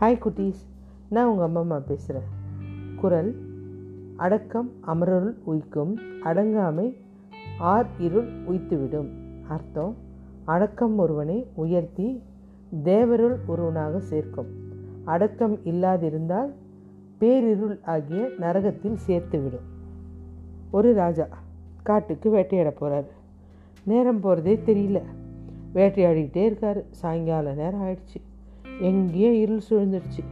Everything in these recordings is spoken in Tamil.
ஹாய் குட்டீஸ். நான் உங்கள் அம்மா அம்மா பேசுகிறேன் குரல் அடக்கம் அமரருள் உய்க்கும் அடங்காமை ஆர் இருள் உய்த்துவிடும். அர்த்தம் அடக்கம் ஒருவனை உயர்த்தி தேவருள் ஒருவனாக சேர்க்கும். அடக்கம் இல்லாதிருந்தால் பேரிருள் ஆகிய நரகத்தில் சேர்த்துவிடும். ஒரு ராஜா காட்டுக்கு வேட்டையாட போகிறாரு நேரம் போகிறதே தெரியல. வேட்டையாடிக்கிட்டே இருக்கார். சாயங்கால நேரம் ஆயிடுச்சு. எங்கேயோ இருள் சூழ்ந்துடுச்சு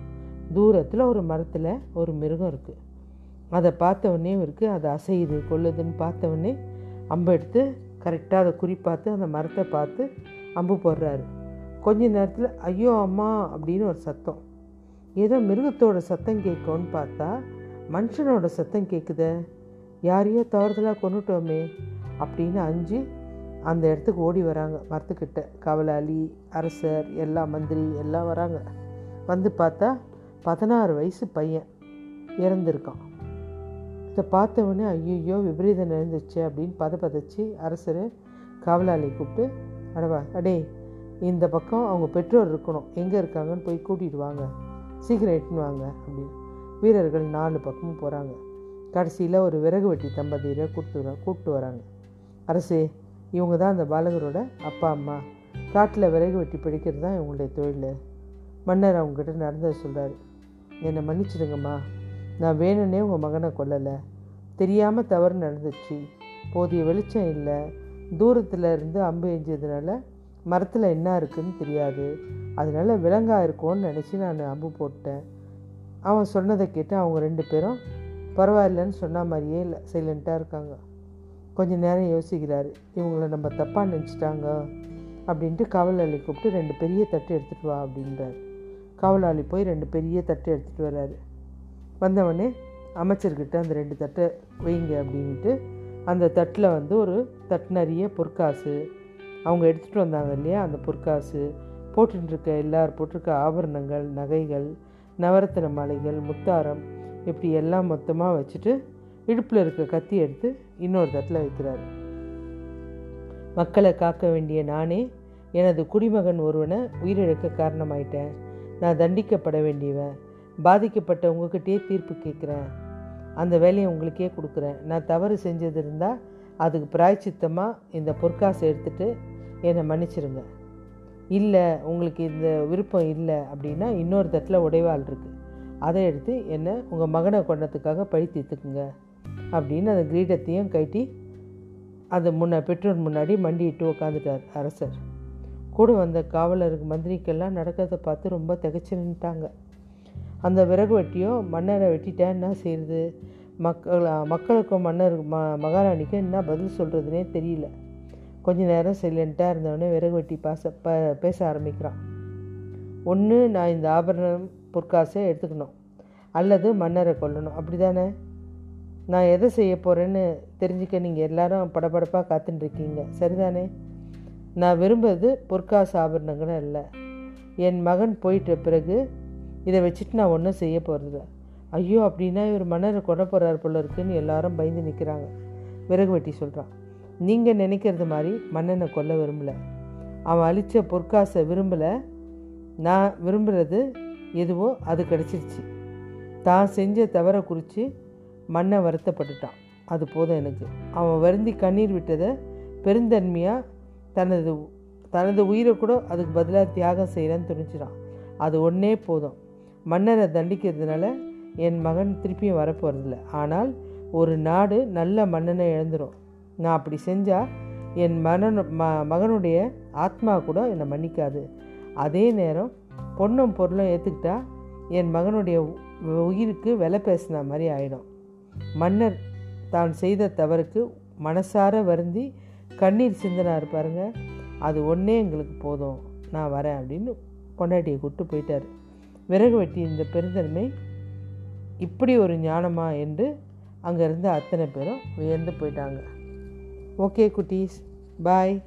தூரத்தில் ஒரு மரத்தில் ஒரு மிருகம் இருக்குது அதை பார்த்தவொடனே இருக்குது அதை அது அசையுது கொள்ளுதுன்னு பார்த்தவொடனே அம்பு எடுத்து கரெக்டாக அதை குறி பார்த்து அந்த மரத்தை பார்த்து அம்பு போடுறாரு. கொஞ்ச நேரத்தில் ஐயோ அம்மா அப்படின்னு ஒரு சத்தம். ஏதோ மிருகத்தோட சத்தம் கேட்கும்னு பார்த்தா மனுஷனோட சத்தம் கேட்குத யாரையோ தவறுதலாக கொண்டுட்டோமே அப்படின்னு அஞ்சு அந்த இடத்துக்கு ஓடி வராங்க. மரத்துக்கிட்ட கவலாளி அரசர் எல்லா மந்திரி எல்லாம் வராங்க. வந்து பார்த்தா பதினாறு வயசு பையன் இறந்துருக்கான். இதை பார்த்தவொடனே ஐயோ விபரீதம் நடந்துச்சு அப்படின்னு பத பதச்சு அரசர் காவலாளி கூப்பிட்டு அடவா அடே இந்த பக்கம் அவங்க பெற்றோர் இருக்கணும். எங்கே இருக்காங்கன்னு போய் கூட்டிகிட்டு வாங்க. சீக்கிரம் எட்டுன்னு வாங்க அப்படின்னு. வீரர்கள் நாலு பக்கமும் போகிறாங்க கடைசியில் ஒரு விறகு வெட்டி தம்பதியரை கூப்பிட்டு வர கூப்பிட்டு வராங்க. அரசே இவங்க தான் அந்த பாலகரோட அப்பா அம்மா. காட்டில் விறகு வெட்டி பிடிக்கிறது தான் இவங்களுடைய தொழில். மன்னர் அவங்ககிட்ட நடந்ததை சொல்கிறாரு என்னை மன்னிச்சிடுங்கம்மா. நான் வேணும்னே உங்கள் மகனை கொல்லலை. தெரியாமல் தவறு நடந்துச்சு. போதிய வெளிச்சம் இல்லை. தூரத்தில் இருந்து அம்பு எஞ்சதுனால மரத்தில் என்ன இருக்குன்னு தெரியாது. அதனால விலங்காக இருக்கும்னு நினச்சி நான் அம்பு போட்டேன். அவன் சொன்னதை கேட்டு அவங்க ரெண்டு பேரும் பரவாயில்லன்னு சொன்ன மாதிரியே இல்லை. சைலண்ட்டாக இருக்காங்க. கொஞ்ச நேரம் யோசிக்கிறாரு. இவங்கள நம்ம தப்பாக நினச்சிட்டாங்க அப்படின்ட்டு காவலாளி கூப்பிட்டு ரெண்டு பெரிய தட்டு எடுத்துகிட்டு வா அப்படின்றாரு. காவலாளி போய் ரெண்டு பெரிய தட்டு எடுத்துகிட்டு வர்றாரு வந்தவொடனே அமைச்சர்கிட்ட அந்த ரெண்டு தட்டை வைங்க அப்படின்ட்டு அந்த தட்டில் வந்து ஒரு தட்டு நிறைய பொற்காசு. அவங்க எடுத்துகிட்டு வந்தாங்க இல்லையா அந்த பொற்காசு. போட்டுருக்க எல்லார் போட்டிருக்க ஆபரணங்கள் நகைகள் நவரத்தின மாலைகள் முத்தாரம் இப்படி எல்லாம் மொத்தமாக வச்சுட்டு இடுப்பில் இருக்க கத்தி எடுத்து இன்னொரு தட்டில் வைக்கிறார். மக்களை காக்க வேண்டிய நானே எனது குடிமகன் ஒருவனை உயிரிழக்க காரணமாயிட்டேன். நான் தண்டிக்கப்பட வேண்டியவன். பாதிக்கப்பட்ட உங்ககிட்டயே தீர்ப்பு கேட்குறேன். அந்த வேலையை உங்களுக்கே கொடுக்குறேன். நான் தவறு செஞ்சது இருந்தால் அதுக்கு பிராய்ச்சித்தமாக இந்த பொற்காசை எடுத்துகிட்டு என்னை மன்னிச்சிருங்க. இல்லை உங்களுக்கு இந்த விருப்பம் இல்லை அப்படின்னா இன்னொரு தட்டில் உடைவாள் இருக்குது அதை எடுத்து என்னை உங்கள் மகனை கொண்டதுக்காக பழி தீர்த்துக்குங்க. அப்படின்னு அந்த கிரீடத்தையும் கட்டி அது முன்ன பெற்றோர் முன்னாடி மண்டிட்டு உட்காந்துட்டார் அரசர். கூட வந்த காவலருக்கு மந்திரிக்கெல்லாம் நடக்கிறத பார்த்து ரொம்ப திகச்சு நின்ட்டாங்க அந்த விறகு வெட்டியோ மன்னரை வெட்டிட்டேன் என்ன செய்யுது மக்கள் மக்களுக்கும் மன்னர் ம மகாராணிக்கும் என்ன பதில் சொல்கிறதுனே தெரியல. கொஞ்ச நேரம் சைலண்ட்டாக இருந்தவொடனே விறகு வெட்டி பாச ப பேச ஆரம்பிக்கிறான். ஒன்று நான் இந்த ஆபரணம் பொற்காசை எடுத்துக்கணும். அல்லது மன்னரை கொல்லணும். அப்படி தானே நான் எதை செய்ய போகிறேன்னு தெரிஞ்சுக்க நீங்கள் எல்லாரும் படபடப்பாக காத்துட்டுருக்கீங்க சரிதானே? நான் விரும்புறது பொற்காசு ஆபரணங்களும் இல்லை என் மகன் போயிட்ட பிறகு இதை வச்சுட்டு நான் ஒன்றும் செய்ய போகிறதில்ல ஐயோ அப்படின்னா இவர் மன்னரை கொட போகிறார் போல இருக்குன்னு எல்லாரும் பயந்து நிற்கிறாங்க விறகு வெட்டி சொல்கிறான் நீங்கள் நினைக்கிறது மாதிரி மன்னனை கொல்ல விரும்பலை. அவன் அழித்த பொற்காசை விரும்பலை. நான் விரும்புகிறது எதுவோ அது கிடச்சிருச்சு. தான் செஞ்ச தவறை குறித்து மண்ணை வருத்தப்பட்டுட்டான். அது போதும் எனக்கு. அவன் வருந்தி கண்ணீர் விட்டதை பெருந்தன்மையாக தனது தனது உயிரை கூட அதுக்கு பதிலாக தியாகம் செய்கிறேன்னு துணிச்சிடான் அது ஒன்றே போதும். மன்னரை தண்டிக்கிறதுனால என் மகன் திருப்பியும் வரப்போகிறதில்ல ஆனால் ஒரு நாடு நல்ல மன்னனை இழந்துடும் நான் அப்படி செஞ்சால் என் மனன் ம மகனுடைய ஆத்மா கூட என்னை மன்னிக்காது. அதே நேரம் பொண்ணும் பொருளும் ஏற்றுக்கிட்டா என் மகனுடைய உயிருக்கு விலை பேசின மாதிரி ஆகிடும் மன்னர் தான் செய்த தவறுக்கு மனசார வருந்தி கண்ணீர் சிந்தனார் பாருங்க. அது ஒன்றே எங்களுக்கு போதும். நான் வரேன் அப்படின்னு பொண்டாட்டியை கூப்பிட்டு போயிட்டார். விறகு வெட்டி இந்த பெருந்தன்மை இப்படி ஒரு ஞானமா என்று அங்கே இருந்த அத்தனை பேரும் வியந்து போயிட்டாங்க. ஓகே குட்டீஸ். பாய்.